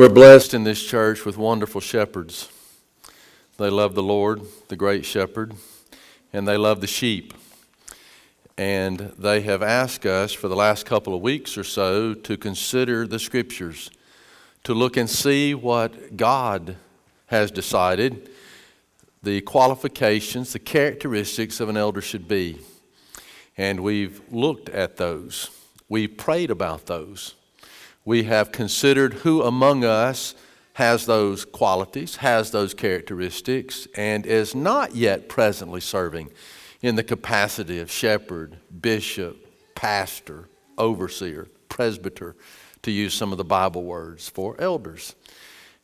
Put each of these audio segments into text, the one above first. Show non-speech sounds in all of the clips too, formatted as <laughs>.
We're blessed in this church with wonderful shepherds. They love the Lord, the great shepherd, and they love the sheep. And they have asked us for the last couple of weeks or so to consider the scriptures, to look and see what God has decided the qualifications, the characteristics of an elder should be. And we've looked at those, we've prayed about those we have considered who among us has those qualities, has those characteristics, and is not yet presently serving in the capacity of shepherd, bishop, pastor, overseer, presbyter, to use some of the Bible words for elders.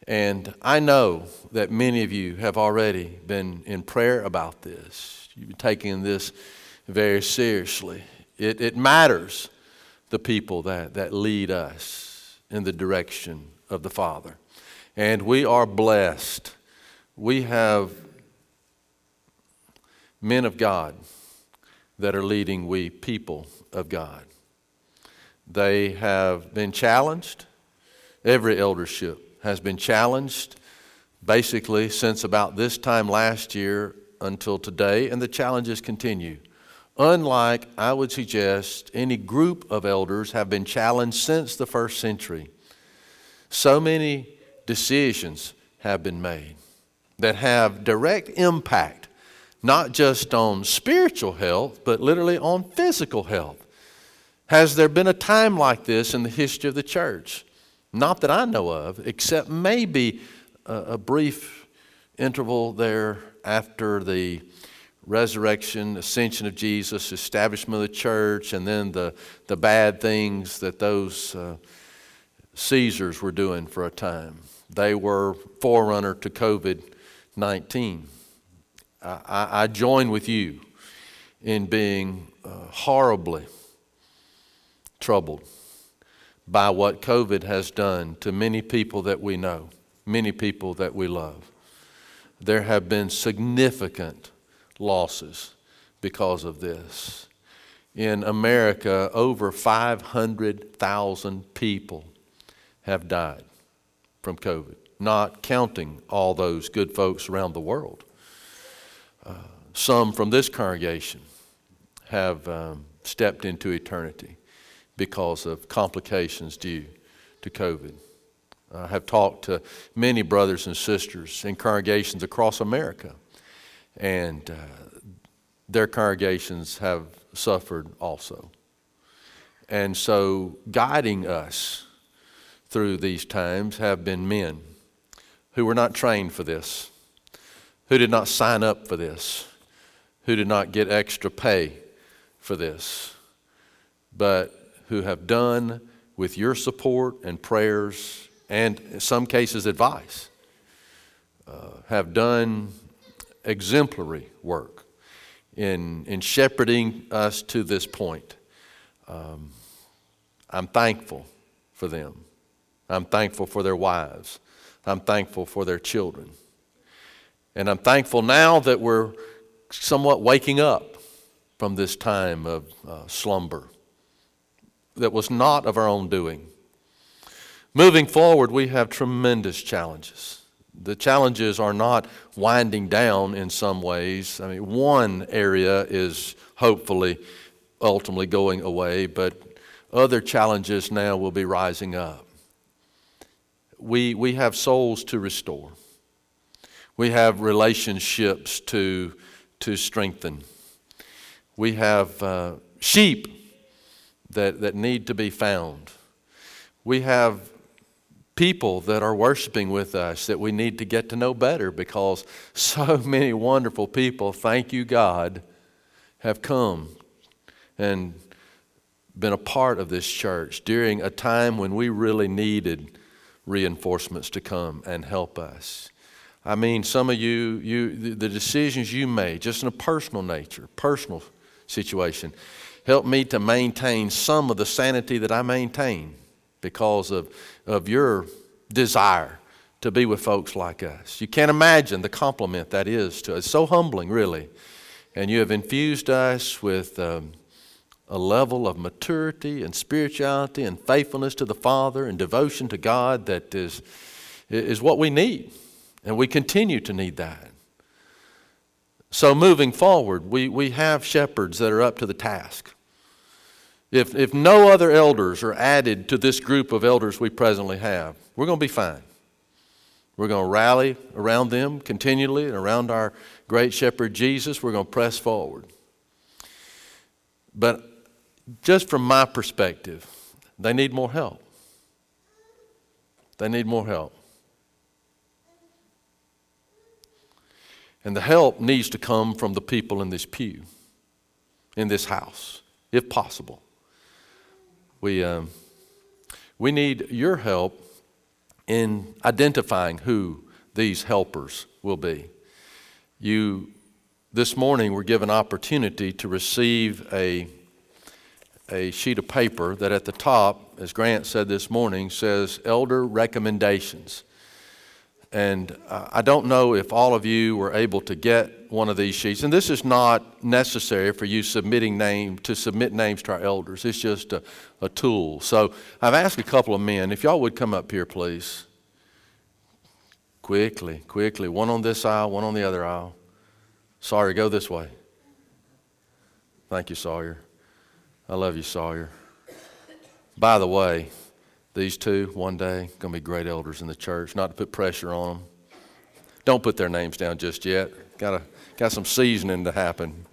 And I know that many of you have already been in prayer about this. You've been taking this very seriously. It, it matters the people that, that lead us in the direction of the Father. And we are blessed. We have men of God that are leading we people of God. They have been challenged. Every eldership has been challenged basically since about this time last year until today, and the challenges continue. Unlike, I would suggest, any group of elders have been challenged since the first century. So many decisions have been made that have direct impact, not just on spiritual health, but literally on physical health. Has there been a time like this in the history of the church? Not that I know of, except maybe a, a brief interval there after the resurrection, ascension of Jesus, establishment of the church, and then the, the bad things that those uh, Caesars were doing for a time. They were forerunner to COVID 19. I, I, join with you in being uh, horribly troubled by what COVID has done to many people that we know, many people that we love. There have been significant losses because of this. In America, over 500,000 people have died from COVID, not counting all those good folks around the world. Uh, some from this congregation have um, stepped into eternity because of complications due to COVID. I have talked to many brothers and sisters in congregations across America and uh, their congregations have suffered also. And so, guiding us through these times have been men who were not trained for this, who did not sign up for this, who did not get extra pay for this, but who have done with your support and prayers and in some cases advice, uh, have done exemplary work in, in shepherding us to this point. Um, I'm thankful for them. I'm thankful for their wives. I'm thankful for their children. And I'm thankful now that we're somewhat waking up from this time of uh, slumber that was not of our own doing. Moving forward, we have tremendous challenges the challenges are not winding down in some ways. I mean, one area is hopefully ultimately going away, but other challenges now will be rising up. We, we have souls to restore, we have relationships to, to strengthen, we have uh, sheep that, that need to be found. We have people that are worshiping with us that we need to get to know better because so <laughs> many wonderful people, thank you, God, have come and been a part of this church during a time when we really needed reinforcements to come and help us. I mean, some of you, you the decisions you made, just in a personal nature, personal situation, helped me to maintain some of the sanity that I maintain because of, of your desire to be with folks like us. You can't imagine the compliment that is to us. It's so humbling, really. And you have infused us with um, a level of maturity and spirituality and faithfulness to the Father and devotion to God that is, is what we need. And we continue to need that. So, moving forward, we, we have shepherds that are up to the task. If, if no other elders are added to this group of elders we presently have, we're going to be fine. We're going to rally around them continually and around our great shepherd Jesus. We're going to press forward. But just from my perspective, they need more help. They need more help. And the help needs to come from the people in this pew, in this house, if possible. We, um, we need your help in identifying who these helpers will be. You, this morning, were given opportunity to receive a, a sheet of paper that at the top, as Grant said this morning, says Elder Recommendations. And uh, I don't know if all of you were able to get one of these sheets. And this is not necessary for you submitting name to submit names to our elders. It's just a, a tool. So I've asked a couple of men, if y'all would come up here, please. Quickly, quickly. One on this aisle, one on the other aisle. Sawyer, go this way. Thank you, Sawyer. I love you, Sawyer. By the way, these two, one day, going to be great elders in the church. Not to put pressure on them. Don't put their names down just yet. Got a, got some seasoning to happen.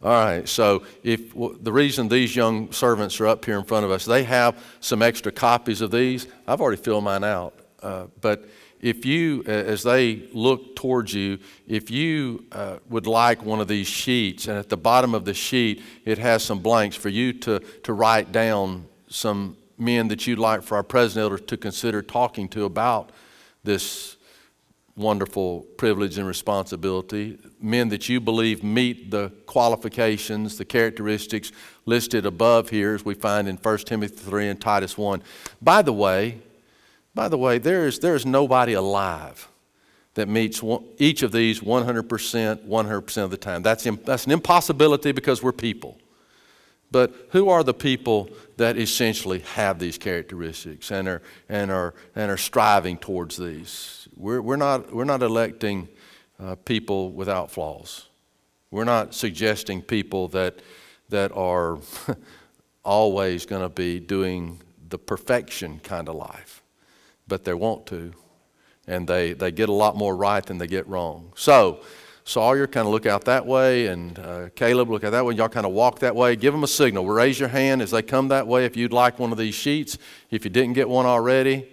All right, so if the reason these young servants are up here in front of us, they have some extra copies of these. I've already filled mine out, uh, but if you, as they look towards you, if you uh, would like one of these sheets, and at the bottom of the sheet it has some blanks for you to, to write down some men that you'd like for our president to consider talking to about this wonderful privilege and responsibility, men that you believe meet the qualifications, the characteristics listed above here, as we find in 1 Timothy 3 and Titus 1. By the way, by the way, there is, there is nobody alive that meets one, each of these 100%, 100% of the time. That's, that's an impossibility because we're people. But who are the people that essentially have these characteristics and are, and are, and are striving towards these? We're, we're, not, we're not electing uh, people without flaws. We're not suggesting people that, that are <laughs> always going to be doing the perfection kind of life but they want to. And they, they get a lot more right than they get wrong. So, Sawyer, kind of look out that way, and uh, Caleb, look out that way. Y'all kind of walk that way. Give them a signal. Raise your hand as they come that way if you'd like one of these sheets. If you didn't get one already,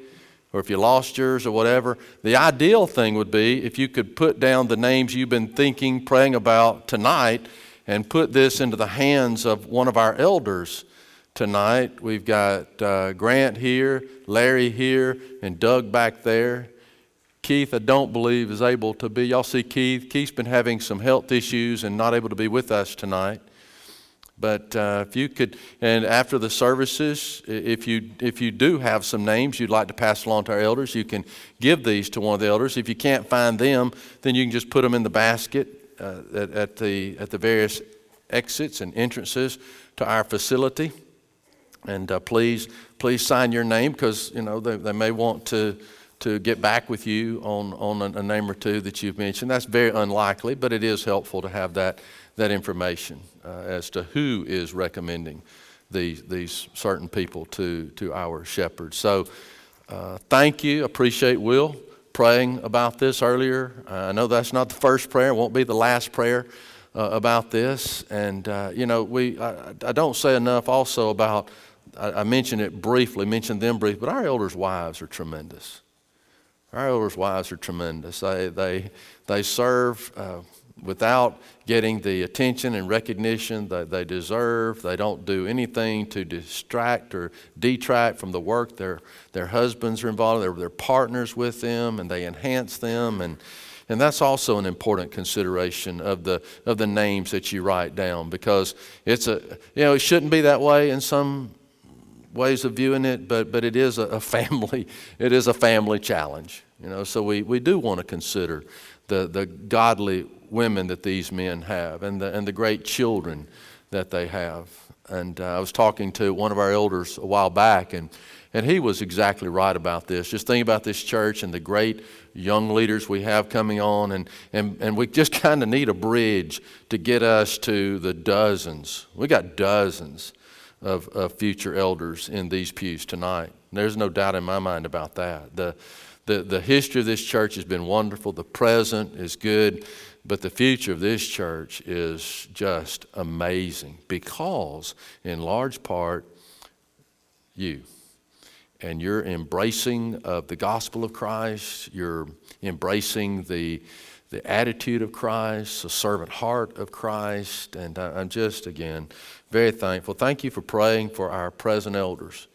or if you lost yours or whatever. The ideal thing would be if you could put down the names you've been thinking, praying about tonight, and put this into the hands of one of our elders tonight. We've got uh, Grant here, Larry here, and Doug back there. Keith, I don't believe, is able to be. Y'all see Keith? Keith's been having some health issues and not able to be with us tonight. But uh, if you could, and after the services, if you, if you do have some names you'd like to pass along to our elders, you can give these to one of the elders. If you can't find them, then you can just put them in the basket uh, at, at, the, at the various exits and entrances to our facility. And uh, please, please sign your name because you know they, they may want to to get back with you on on a, name or two that you've mentioned. That's very unlikely, but it is helpful to have that that information uh, as to who is recommending these these certain people to to our shepherds. So, uh, thank you. Appreciate Will praying about this earlier. I know that's not the first prayer. It won't be the last prayer. Uh, about this, and uh, you know, we I, I don't say enough also about I mentioned it briefly, mentioned them briefly, but our elders' wives are tremendous. Our elders' wives are tremendous. They, they, they serve uh, without getting the attention and recognition that they deserve. They don't do anything to distract or detract from the work their, their husbands are involved in. They're, they're partners with them and they enhance them. And, and that's also an important consideration of the, of the names that you write down because it's a, you know, it shouldn't be that way in some ways of viewing it, but, but it is a, <laughs> family, it is a family challenge. You know, so we, we do want to consider the, the godly women that these men have and the, and the great children that they have. And uh, I was talking to one of our elders a while back, and, and he was exactly right about this. Just think about this church and the great young leaders we have coming on, and, and, and we just <laughs> kind of need a bridge to get us to the dozens. We got dozens of, of future elders in these pews tonight. There's no doubt in my mind about that. The, the, the history of this church has been wonderful, the present is good. But the future of this church is just amazing because, in large part, you. And you're embracing of the gospel of Christ, you're embracing the, the attitude of Christ, the servant heart of Christ. And I'm just, again, very thankful. Thank you for praying for our present elders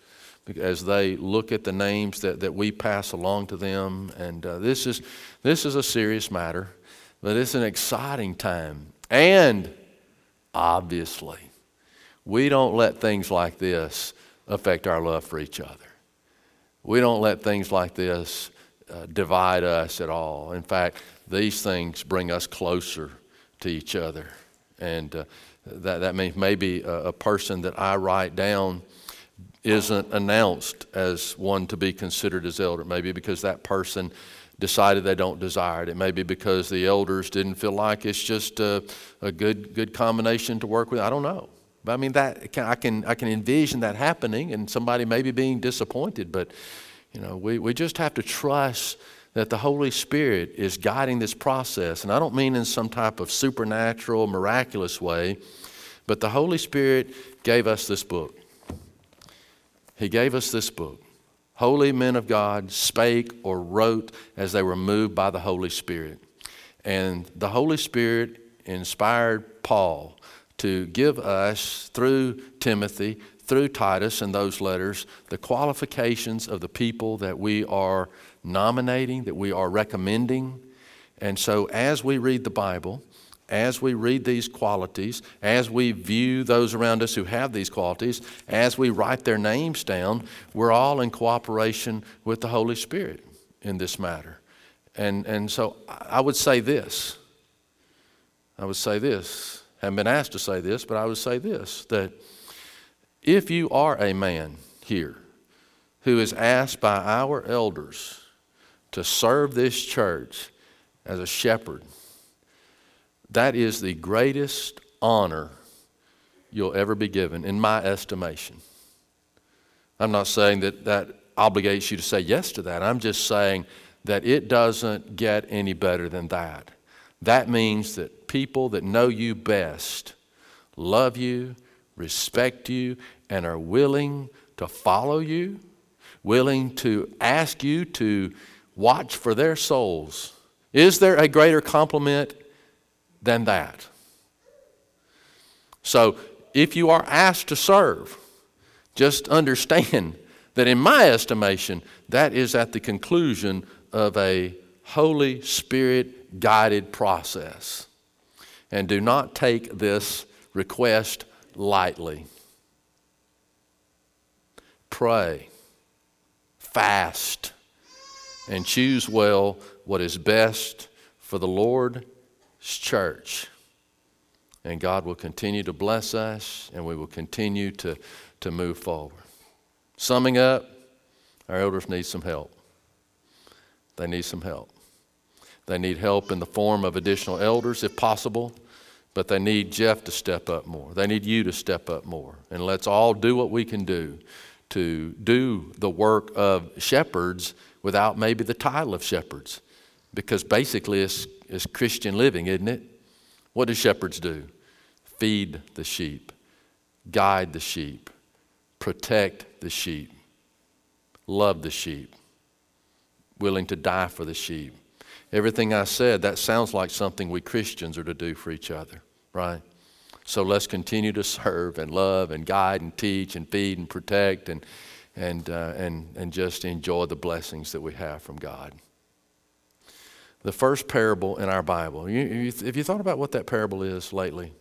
as they look at the names that, that we pass along to them. And uh, this, is, this is a serious matter. But it's an exciting time. And obviously, we don't let things like this affect our love for each other. We don't let things like this uh, divide us at all. In fact, these things bring us closer to each other. And uh, that, that means maybe a, a person that I write down isn't announced as one to be considered as elder, maybe because that person decided they don't desire it. It may be because the elders didn't feel like it's just a, a good, good combination to work with. I don't know. But I mean, that, I, can, I can envision that happening and somebody maybe being disappointed. But, you know, we, we just have to trust that the Holy Spirit is guiding this process. And I don't mean in some type of supernatural, miraculous way, but the Holy Spirit gave us this book. He gave us this book holy men of God spake or wrote as they were moved by the Holy Spirit. And the Holy Spirit inspired Paul to give us, through Timothy, through Titus and those letters, the qualifications of the people that we are nominating, that we are recommending. And so as we read the Bible, as we read these qualities, as we view those around us who have these qualities, as we write their names down, we're all in cooperation with the Holy Spirit in this matter. And, and so I would say this. I would say this. I haven't been asked to say this, but I would say this that if you are a man here who is asked by our elders to serve this church as a shepherd, that is the greatest honor you'll ever be given, in my estimation. I'm not saying that that obligates you to say yes to that. I'm just saying that it doesn't get any better than that. That means that people that know you best love you, respect you, and are willing to follow you, willing to ask you to watch for their souls. Is there a greater compliment than that. So if you are asked to serve, just understand <laughs> that in my estimation, that is at the conclusion of a Holy Spirit guided process. And do not take this request lightly. Pray, fast, and choose well what is best for the Lord church. And God will continue to bless us and we will continue to, to move forward. Summing up, our elders need some help. They need some help. They need help in the form of additional elders if possible, but they need Jeff to step up more. They need you to step up more. And let's all do what we can do to do the work of shepherds without maybe the title of shepherds, because basically it's is Christian living, isn't it? What do shepherds do? Feed the sheep, guide the sheep, protect the sheep, love the sheep, willing to die for the sheep. Everything I said, that sounds like something we Christians are to do for each other, right? So let's continue to serve and love and guide and teach and feed and protect and, and, uh, and, and just enjoy the blessings that we have from God the first parable in our Bible. You, you, have you thought about what that parable is lately?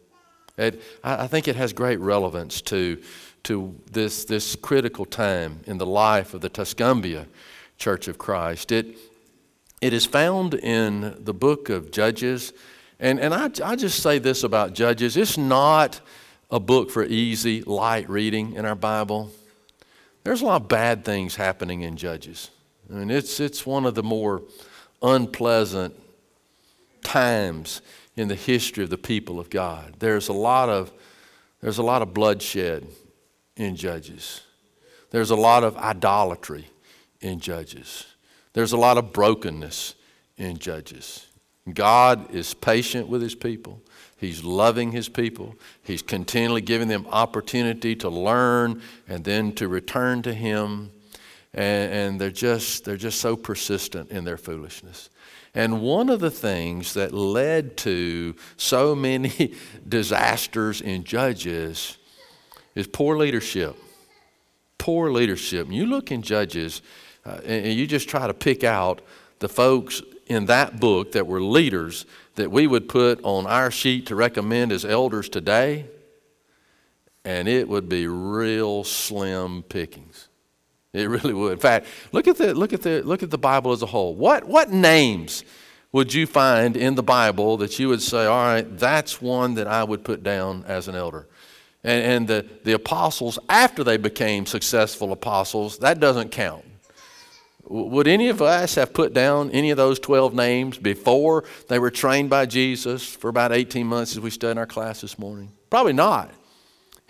It, I, I think it has great relevance to, to this, this critical time in the life of the Tuscumbia Church of Christ. It, it is found in the book of Judges. And, and I, I just say this about Judges it's not a book for easy, light reading in our Bible, there's a lot of bad things happening in Judges. I mean, it's, it's one of the more unpleasant times in the history of the people of God. There's a lot of, there's a lot of bloodshed in Judges. There's a lot of idolatry in Judges. There's a lot of brokenness in Judges. God is patient with his people. He's loving his people. He's continually giving them opportunity to learn and then to return to him. And, and, they're, just, they're just so persistent in their foolishness. And one of the things that led to so many <laughs> disasters in Judges is poor leadership. Poor leadership. You look in Judges uh, and, and you just try to pick out the folks in that book that were leaders that we would put on our sheet to recommend as elders today, and it would be real slim pickings. It really would. In fact, look at the look at the look at the Bible as a whole. What what names would you find in the Bible that you would say, all right, that's one that I would put down as an elder? And, and the, the apostles, after they became successful apostles, that doesn't count. Would any of us have put down any of those 12 names before they were trained by Jesus for about 18 months as we studied in our class this morning? Probably not.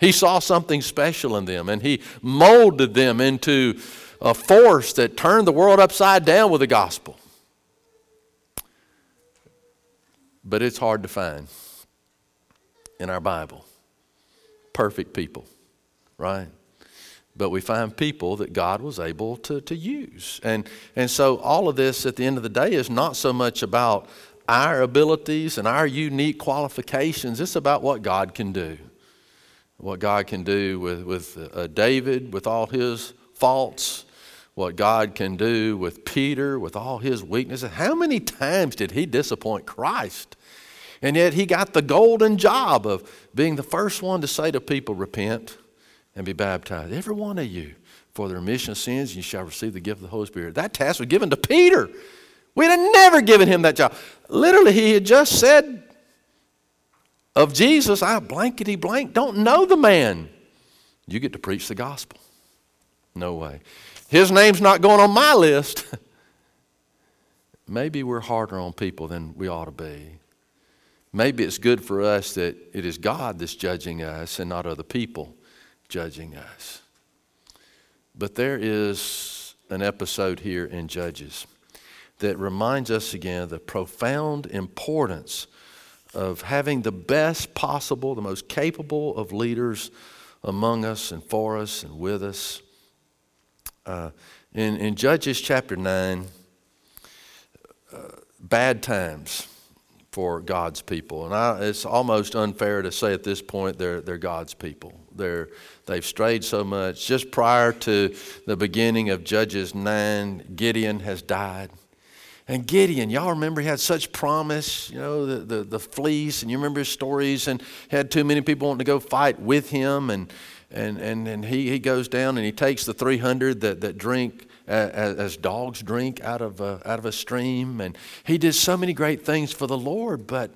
He saw something special in them and he molded them into a force that turned the world upside down with the gospel. But it's hard to find in our Bible perfect people, right? but we find people that God was able to, to use. And, and so all of this at the end of the day is not so much about our abilities and our unique qualifications, it's about what God can do. What God can do with, with uh, David, with all his faults, what God can do with Peter, with all his weaknesses. How many times did he disappoint Christ? And yet he got the golden job of being the first one to say to people, Repent and be baptized, every one of you, for the remission of sins, you shall receive the gift of the Holy Spirit. That task was given to Peter. We'd have never given him that job. Literally, he had just said of Jesus, I blankety blank don't know the man. You get to preach the gospel. No way. His name's not going on my list. <laughs> Maybe we're harder on people than we ought to be. Maybe it's good for us that it is God that's judging us and not other people judging us. But there is an episode here in Judges that reminds us again of the profound importance of having the best possible, the most capable of leaders among us and for us and with us. Uh, in, in Judges chapter 9, uh, bad times for God's people. And I, it's almost unfair to say at this point they're, they're God's people. They're, they've strayed so much. Just prior to the beginning of Judges 9, Gideon has died. And Gideon, y'all remember he had such promise, you know, the, the, the fleece, and you remember his stories, and had too many people wanting to go fight with him. And, and, and, and he, he goes down and he takes the 300 that, that drink as, as dogs drink out of, a, out of a stream. And he did so many great things for the Lord, but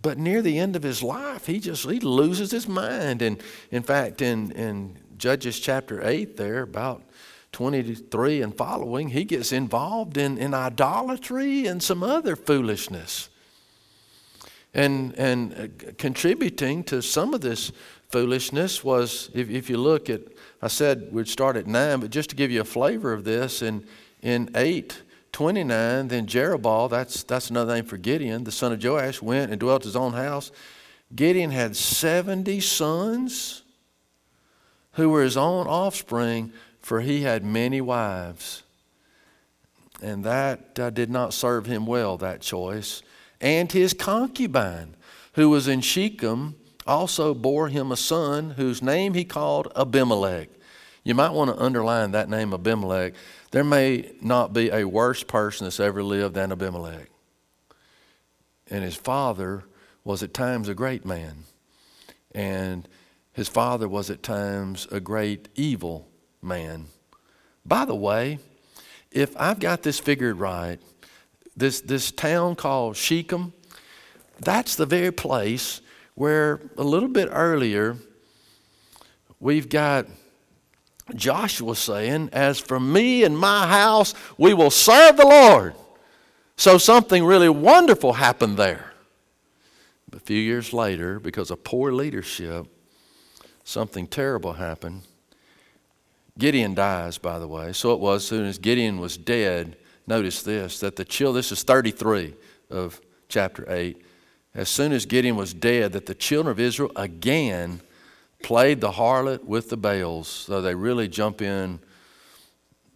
but near the end of his life, he just he loses his mind. And in fact, in, in Judges chapter 8, there, about 23 and following, he gets involved in, in idolatry and some other foolishness. And, and uh, contributing to some of this foolishness was, if, if you look at, I said we'd start at 9, but just to give you a flavor of this, in, in 8, 29, then Jerubbaal, that's, that's another name for Gideon, the son of Joash, went and dwelt his own house. Gideon had 70 sons who were his own offspring, for he had many wives. And that uh, did not serve him well, that choice. And his concubine, who was in Shechem, also bore him a son whose name he called Abimelech. You might want to underline that name, Abimelech. There may not be a worse person that's ever lived than Abimelech. And his father was at times a great man. And his father was at times a great evil man. By the way, if I've got this figured right, this, this town called Shechem, that's the very place where a little bit earlier we've got Joshua saying, As for me and my house, we will serve the Lord. So something really wonderful happened there. A few years later, because of poor leadership, something terrible happened. Gideon dies, by the way. So it was, as soon as Gideon was dead, notice this, that the children, this is 33 of chapter 8. As soon as Gideon was dead, that the children of Israel again played the harlot with the Baals. So they really jump in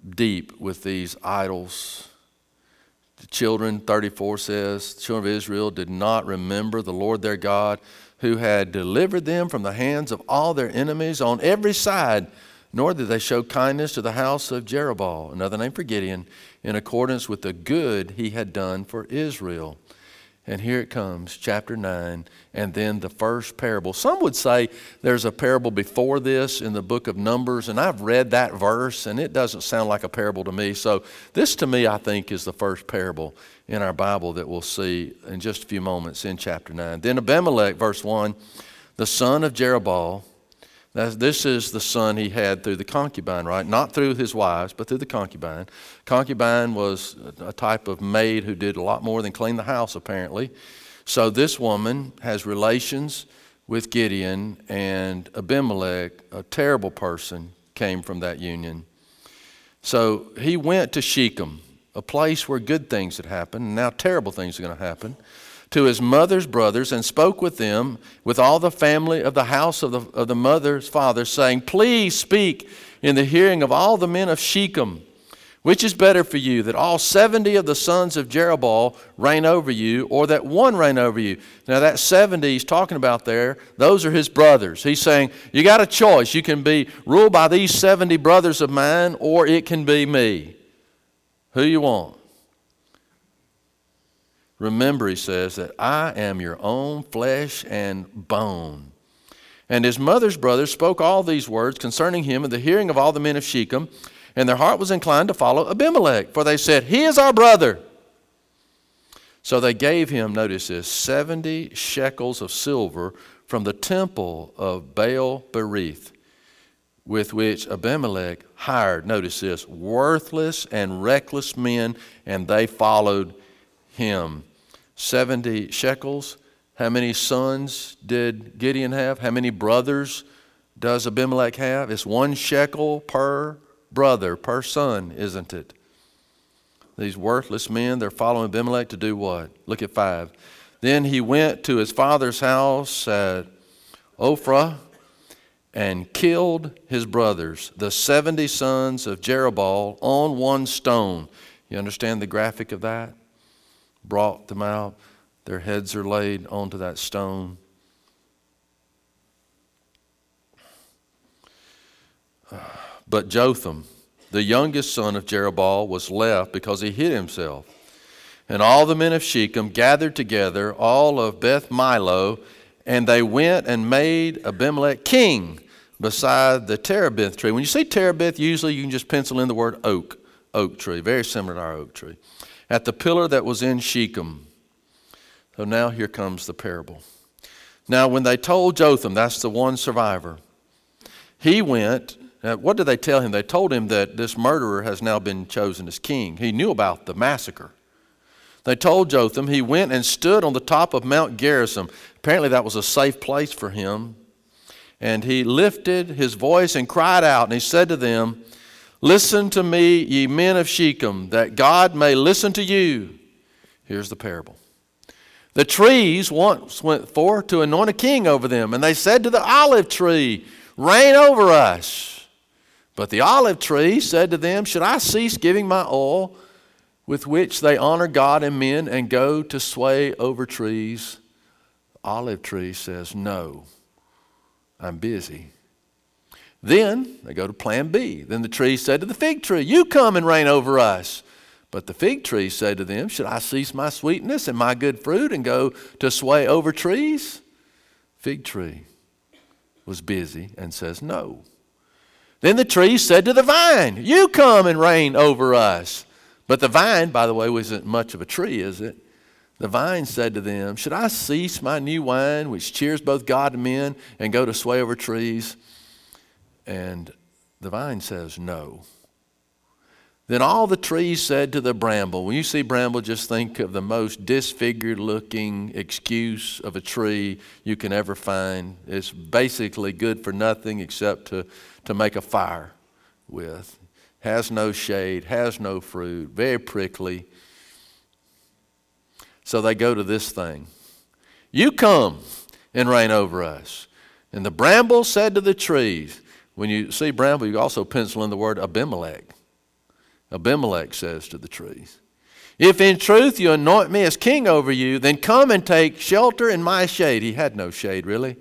deep with these idols. The children, 34 says, the children of Israel did not remember the Lord their God who had delivered them from the hands of all their enemies on every side nor did they show kindness to the house of Jerubbaal, another name for Gideon, in accordance with the good he had done for Israel. And here it comes, chapter 9, and then the first parable. Some would say there's a parable before this in the book of Numbers, and I've read that verse, and it doesn't sound like a parable to me. So, this to me, I think, is the first parable in our Bible that we'll see in just a few moments in chapter 9. Then Abimelech, verse 1, the son of Jerubbaal, this is the son he had through the concubine, right? Not through his wives, but through the concubine. Concubine was a type of maid who did a lot more than clean the house, apparently. So this woman has relations with Gideon, and Abimelech, a terrible person, came from that union. So he went to Shechem, a place where good things had happened, and now terrible things are going to happen to his mother's brothers and spoke with them, with all the family of the house of the, of the mother's father, saying, Please speak in the hearing of all the men of Shechem. Which is better for you, that all 70 of the sons of Jerubbaal reign over you, or that one reign over you? Now, that 70 he's talking about there, those are his brothers. He's saying, You got a choice. You can be ruled by these 70 brothers of mine, or it can be me. Who you want? Remember, he says, that I am your own flesh and bone. And his mother's brother spoke all these words concerning him in the hearing of all the men of Shechem, and their heart was inclined to follow Abimelech, for they said, He is our brother. So they gave him, notice this, 70 shekels of silver from the temple of Baal Berith, with which Abimelech hired, notice this, worthless and reckless men, and they followed him. 70 shekels. How many sons did Gideon have? How many brothers does Abimelech have? It's one shekel per brother, per son, isn't it? These worthless men, they're following Abimelech to do what? Look at five. Then he went to his father's house at Ophrah and killed his brothers, the 70 sons of Jerubbaal, on one stone. You understand the graphic of that? Brought them out. Their heads are laid onto that stone. But Jotham, the youngest son of Jerubbaal, was left because he hid himself. And all the men of Shechem gathered together, all of Beth Millo, and they went and made Abimelech king beside the terebinth tree. When you see terebinth, usually you can just pencil in the word oak, oak tree, very similar to our oak tree at the pillar that was in Shechem. So now here comes the parable. Now, when they told Jotham, that's the one survivor, he went. what did they tell him? They told him that this murderer has now been chosen as king. He knew about the massacre. They told Jotham, he went and stood on the top of Mount Gerizim. Apparently, that was a safe place for him. And he lifted his voice and cried out, and he said to them, Listen to me, ye men of Shechem, that God may listen to you. Here's the parable. The trees once went forth to anoint a king over them, and they said to the olive tree, Reign over us. But the olive tree said to them, Should I cease giving my oil, with which they honor God and men, and go to sway over trees? The olive tree says, No, I'm busy. Then they go to plan B. Then the tree said to the fig tree, You come and reign over us. But the fig tree said to them, Should I cease my sweetness and my good fruit and go to sway over trees? Fig tree was busy and says, No. Then the tree said to the vine, You come and reign over us. But the vine, by the way, wasn't much of a tree, is it? The vine said to them, Should I cease my new wine, which cheers both God and men, and go to sway over trees? And the vine says no. Then all the trees said to the bramble, when you see bramble, just think of the most disfigured looking excuse of a tree you can ever find. It's basically good for nothing except to, to make a fire with. Has no shade, has no fruit, very prickly. So they go to this thing You come and reign over us. And the bramble said to the trees, when you see bramble, you also pencil in the word Abimelech. Abimelech says to the trees, If in truth you anoint me as king over you, then come and take shelter in my shade. He had no shade, really.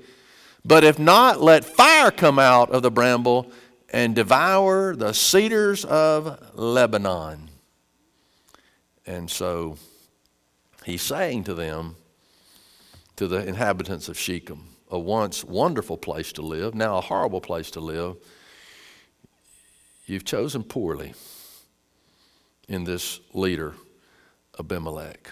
But if not, let fire come out of the bramble and devour the cedars of Lebanon. And so he's saying to them, to the inhabitants of Shechem, a once wonderful place to live, now a horrible place to live, you've chosen poorly in this leader, Abimelech.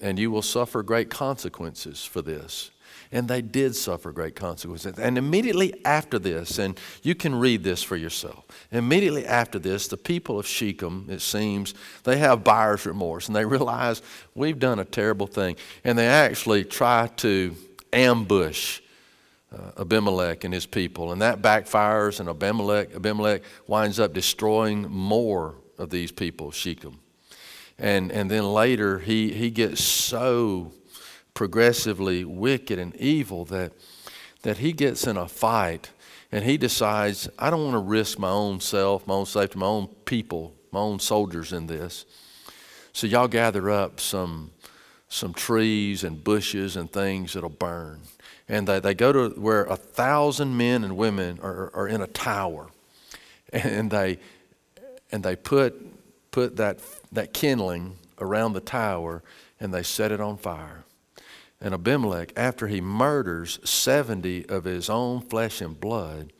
And you will suffer great consequences for this. And they did suffer great consequences. And immediately after this, and you can read this for yourself, immediately after this, the people of Shechem, it seems, they have buyer's remorse and they realize we've done a terrible thing. And they actually try to ambush uh, Abimelech and his people. And that backfires, and Abimelech, Abimelech winds up destroying more of these people, Shechem. And, and then later, he, he gets so progressively wicked and evil that, that he gets in a fight and he decides, I don't want to risk my own self, my own safety, my own people, my own soldiers in this. So y'all gather up some, some trees and bushes and things that'll burn. And they, they go to where a thousand men and women are, are in a tower. And they, and they put, put that, that kindling around the tower and they set it on fire. And Abimelech, after he murders 70 of his own flesh and blood,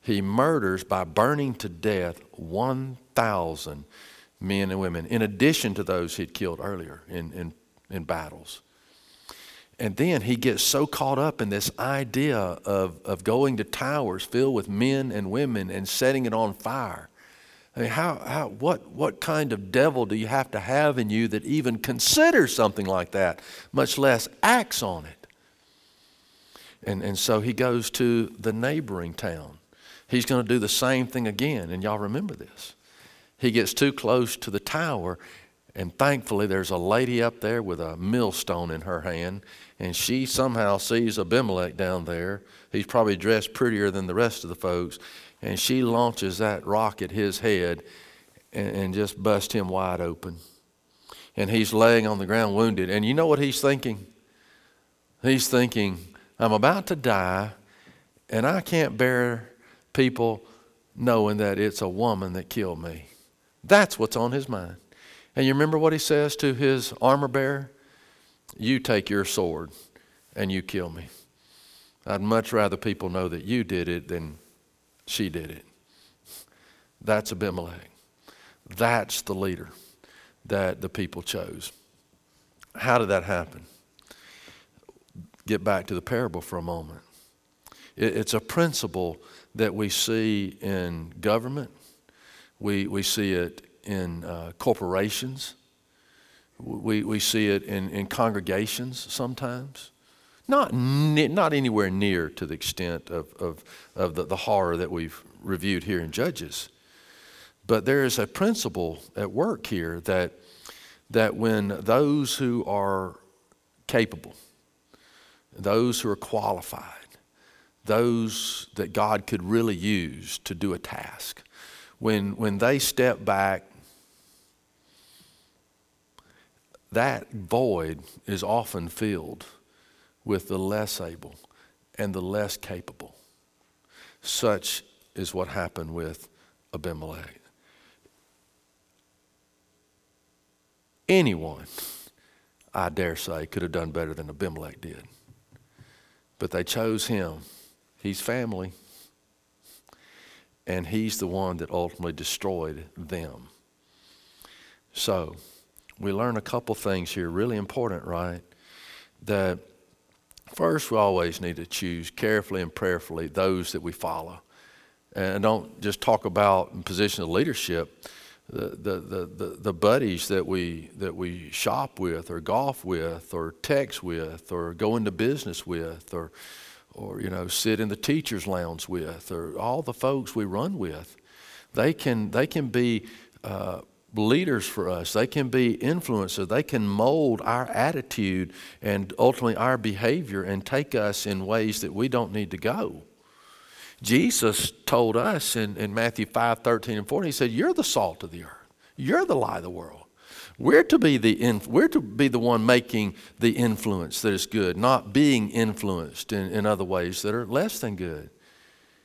he murders by burning to death 1,000 men and women, in addition to those he'd killed earlier in, in, in battles. And then he gets so caught up in this idea of, of going to towers filled with men and women and setting it on fire I mean, how, how, what, what kind of devil do you have to have in you that even considers something like that, much less acts on it? And, and so he goes to the neighboring town. He's going to do the same thing again, and y'all remember this. He gets too close to the tower, and thankfully there's a lady up there with a millstone in her hand, and she somehow sees Abimelech down there. He's probably dressed prettier than the rest of the folks, and she launches that rock at his head and, and just busts him wide open. And he's laying on the ground wounded. And you know what he's thinking? He's thinking, I'm about to die, and I can't bear people knowing that it's a woman that killed me. That's what's on his mind. And you remember what he says to his armor bearer? You take your sword and you kill me. I'd much rather people know that you did it than she did it. That's Abimelech. That's the leader that the people chose. How did that happen? Get back to the parable for a moment. It's a principle that we see in government, we, we see it in uh, corporations, we, we see it in, in congregations sometimes. Not, not anywhere near to the extent of, of, of the, the horror that we've reviewed here in Judges. But there is a principle at work here that, that when those who are capable, those who are qualified, those that God could really use to do a task, when, when they step back, that void is often filled with the less able and the less capable. Such is what happened with Abimelech. Anyone, I dare say, could have done better than Abimelech did. But they chose him. He's family. And he's the one that ultimately destroyed them. So, we learn a couple things here, really important, right? That First, we always need to choose carefully and prayerfully those that we follow. and don't just talk about position of leadership. The, the, the, the, the buddies that we, that we shop with or golf with or text with or go into business with or, or you know, sit in the teacher's lounge with or all the folks we run with, they can, they can be uh, leaders for us. They can be influencers. They can mold our attitude and ultimately our behavior and take us in ways that we don't need to go. Jesus told us in, in Matthew 5 13 and 14, He said, You're the salt of the earth, you're the light of the world. We're to be the we're to be the one making the influence that is good, not being influenced in, in other ways that are less than good.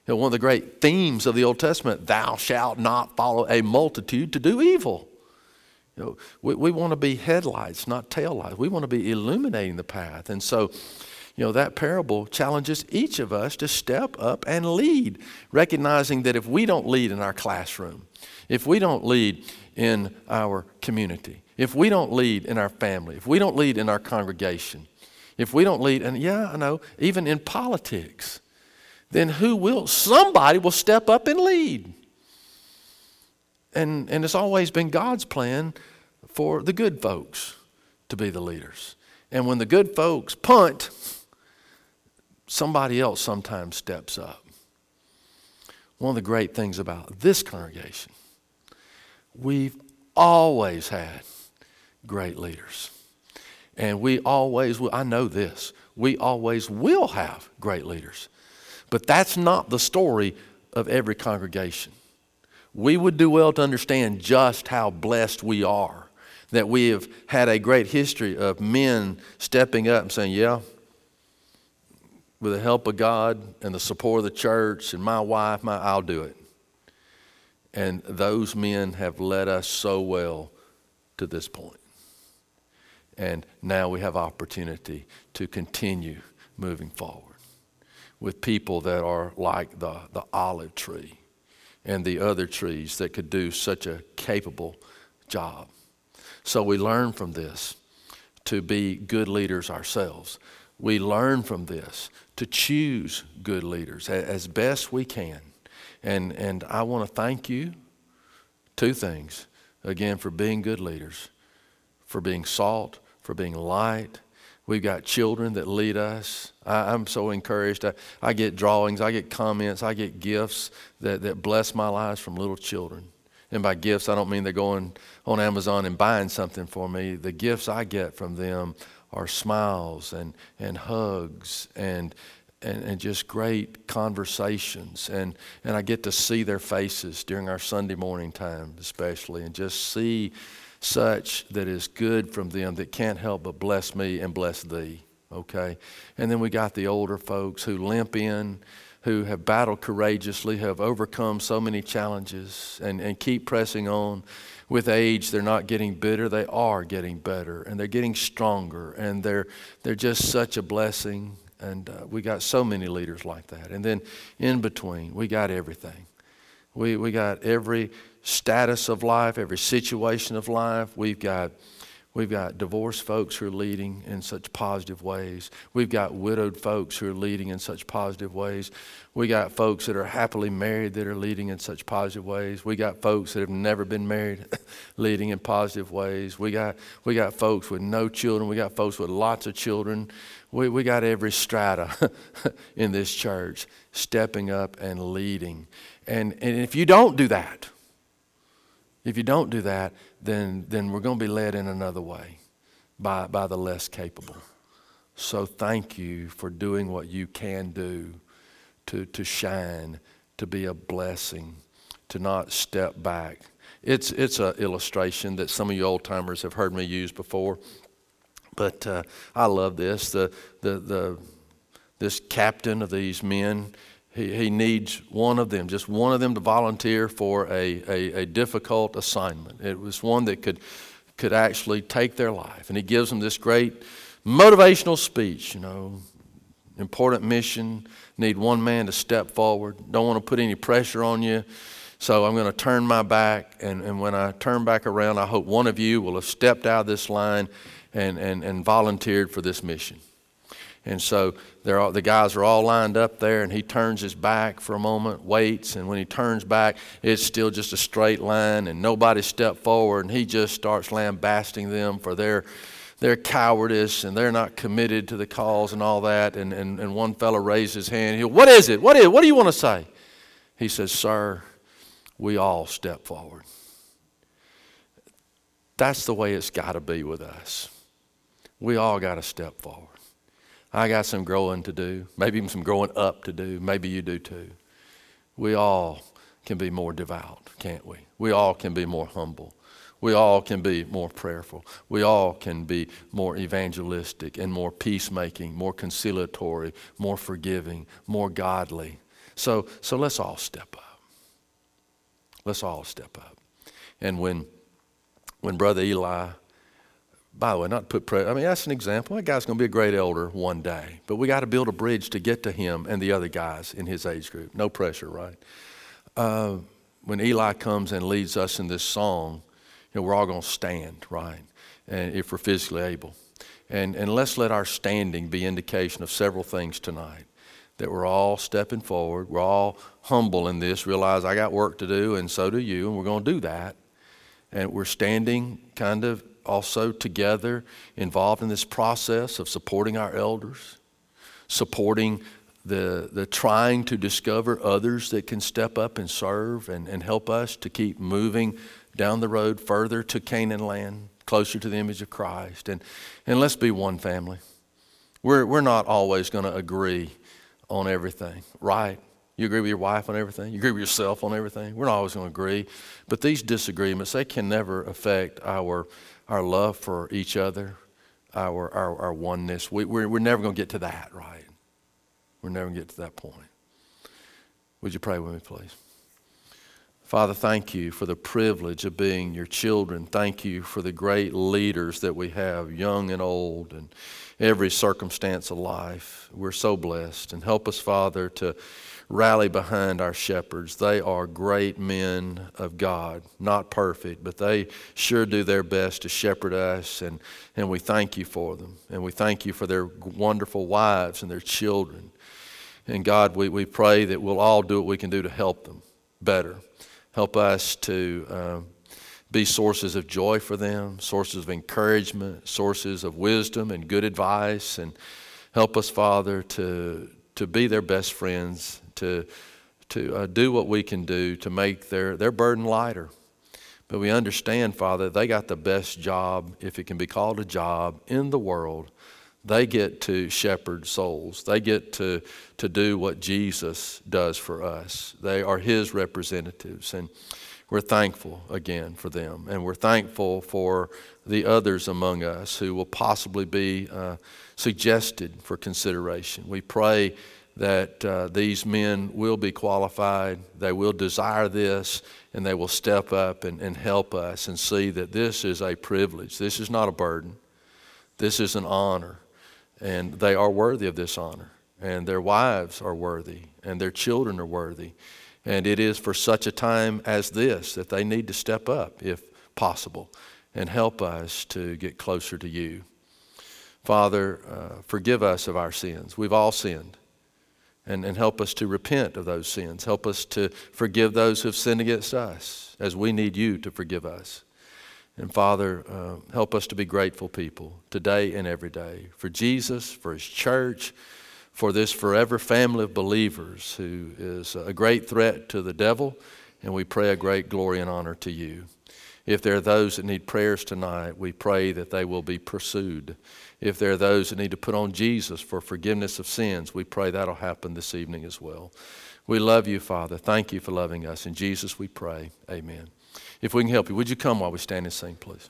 You know, one of the great themes of the Old Testament, thou shalt not follow a multitude to do evil. You know, we, we want to be headlights, not taillights. We want to be illuminating the path. And so, you know, that parable challenges each of us to step up and lead, recognizing that if we don't lead in our classroom, if we don't lead in our community, if we don't lead in our family, if we don't lead in our congregation, if we don't lead, and yeah, I know, even in politics, then who will? Somebody will step up and lead. And, and it's always been God's plan for the good folks to be the leaders. And when the good folks punt, somebody else sometimes steps up. One of the great things about this congregation, we've always had great leaders. And we always will, I know this, we always will have great leaders. But that's not the story of every congregation. We would do well to understand just how blessed we are that we have had a great history of men stepping up and saying, Yeah, with the help of God and the support of the church and my wife, my, I'll do it. And those men have led us so well to this point. And now we have opportunity to continue moving forward with people that are like the, the olive tree and the other trees that could do such a capable job. So we learn from this to be good leaders ourselves. We learn from this to choose good leaders as best we can. And, and I want to thank you, two things, again, for being good leaders, for being salt, for being light, We've got children that lead us. I, am so encouraged. I, I, get drawings, I get comments, I get gifts that, that bless my lives from little children. And by gifts, I don't mean they're going on Amazon and buying something for me. The gifts I get from them are smiles and, and hugs and, and, and just great conversations. And, and I get to see their faces during our Sunday morning time, especially, and just see such that is good from them that can't help but bless me and bless thee. Okay? And then we got the older folks who limp in, who have battled courageously, have overcome so many challenges, and, and keep pressing on. With age, they're not getting bitter, they are getting better, and they're getting stronger, and they're, they're just such a blessing. And uh, we got so many leaders like that. And then in between, we got everything. We, we got every status of life, every situation of life. We've got, we've got divorced folks who are leading in such positive ways. We've got widowed folks who are leading in such positive ways. We got folks that are happily married that are leading in such positive ways. We got folks that have never been married <laughs> leading in positive ways. We got, we got folks with no children. We got folks with lots of children. We, we got every strata <laughs> in this church stepping up and leading. And, and if you don't do that, if you don't do that, then, then we're going to be led in another way by, by the less capable. So thank you for doing what you can do to, to shine, to be a blessing, to not step back. It's, it's an illustration that some of you old timers have heard me use before, but uh, I love this. The, the, the, this captain of these men, he, he needs one of them, just one of them to volunteer for a, a, a difficult assignment. It was one that could, could actually take their life. And he gives them this great motivational speech, you know, important mission, need one man to step forward, don't want to put any pressure on you. So I'm going to turn my back, and, and when I turn back around, I hope one of you will have stepped out of this line and, and, and volunteered for this mission. And so all, the guys are all lined up there, and he turns his back for a moment, waits, and when he turns back, it's still just a straight line, and nobody stepped forward, and he just starts lambasting them for their their cowardice and they're not committed to the cause and all that. And, and, and one fellow raised his hand. He, what is it? What is it? What do you want to say? He says, Sir, we all step forward. That's the way it's got to be with us. We all got to step forward. I got some growing to do, maybe even some growing up to do. Maybe you do too. We all can be more devout, can't we? We all can be more humble. We all can be more prayerful. We all can be more evangelistic and more peacemaking, more conciliatory, more forgiving, more godly. So, so let's all step up. Let's all step up. And when, when Brother Eli, by the way, not put pressure, I mean, that's an example. That guy's going to be a great elder one day. But we got to build a bridge to get to him and the other guys in his age group. No pressure, right? Uh, when Eli comes and leads us in this song, you know, we're all going to stand, right? And if we're physically able. And, and let's let our standing be indication of several things tonight that we're all stepping forward. We're all humble in this, realize I got work to do, and so do you, and we're going to do that. And we're standing kind of also together, involved in this process of supporting our elders, supporting the, the trying to discover others that can step up and serve and, and help us to keep moving down the road further to Canaan land, closer to the image of Christ. And, and let's be one family. We're, we're not always going to agree on everything, right? You agree with your wife on everything? You agree with yourself on everything? We're not always going to agree. But these disagreements, they can never affect our, our love for each other, our, our, our oneness. We, we're, we're never going to get to that, right? We're never going to get to that point. Would you pray with me, please? Father, thank you for the privilege of being your children. Thank you for the great leaders that we have, young and old, and every circumstance of life. We're so blessed. And help us, Father, to rally behind our shepherds. They are great men of God, not perfect, but they sure do their best to shepherd us, and, and we thank you for them. And we thank you for their wonderful wives and their children. And God, we, we pray that we'll all do what we can do to help them better. Help us to um, be sources of joy for them, sources of encouragement, sources of wisdom and good advice. And help us, Father, to, to be their best friends, to, to uh, do what we can do to make their, their burden lighter. But we understand, Father, they got the best job, if it can be called a job, in the world. They get to shepherd souls. They get to, to do what Jesus does for us. They are His representatives. And we're thankful again for them. And we're thankful for the others among us who will possibly be uh, suggested for consideration. We pray that uh, these men will be qualified, they will desire this, and they will step up and, and help us and see that this is a privilege. This is not a burden, this is an honor. And they are worthy of this honor. And their wives are worthy. And their children are worthy. And it is for such a time as this that they need to step up, if possible, and help us to get closer to you. Father, uh, forgive us of our sins. We've all sinned. And, and help us to repent of those sins. Help us to forgive those who have sinned against us, as we need you to forgive us. And Father, uh, help us to be grateful people today and every day for Jesus, for His church, for this forever family of believers who is a great threat to the devil, and we pray a great glory and honor to you. If there are those that need prayers tonight, we pray that they will be pursued. If there are those that need to put on Jesus for forgiveness of sins, we pray that'll happen this evening as well. We love you, Father. Thank you for loving us. In Jesus we pray. Amen. If we can help you, would you come while we stand and sing, please?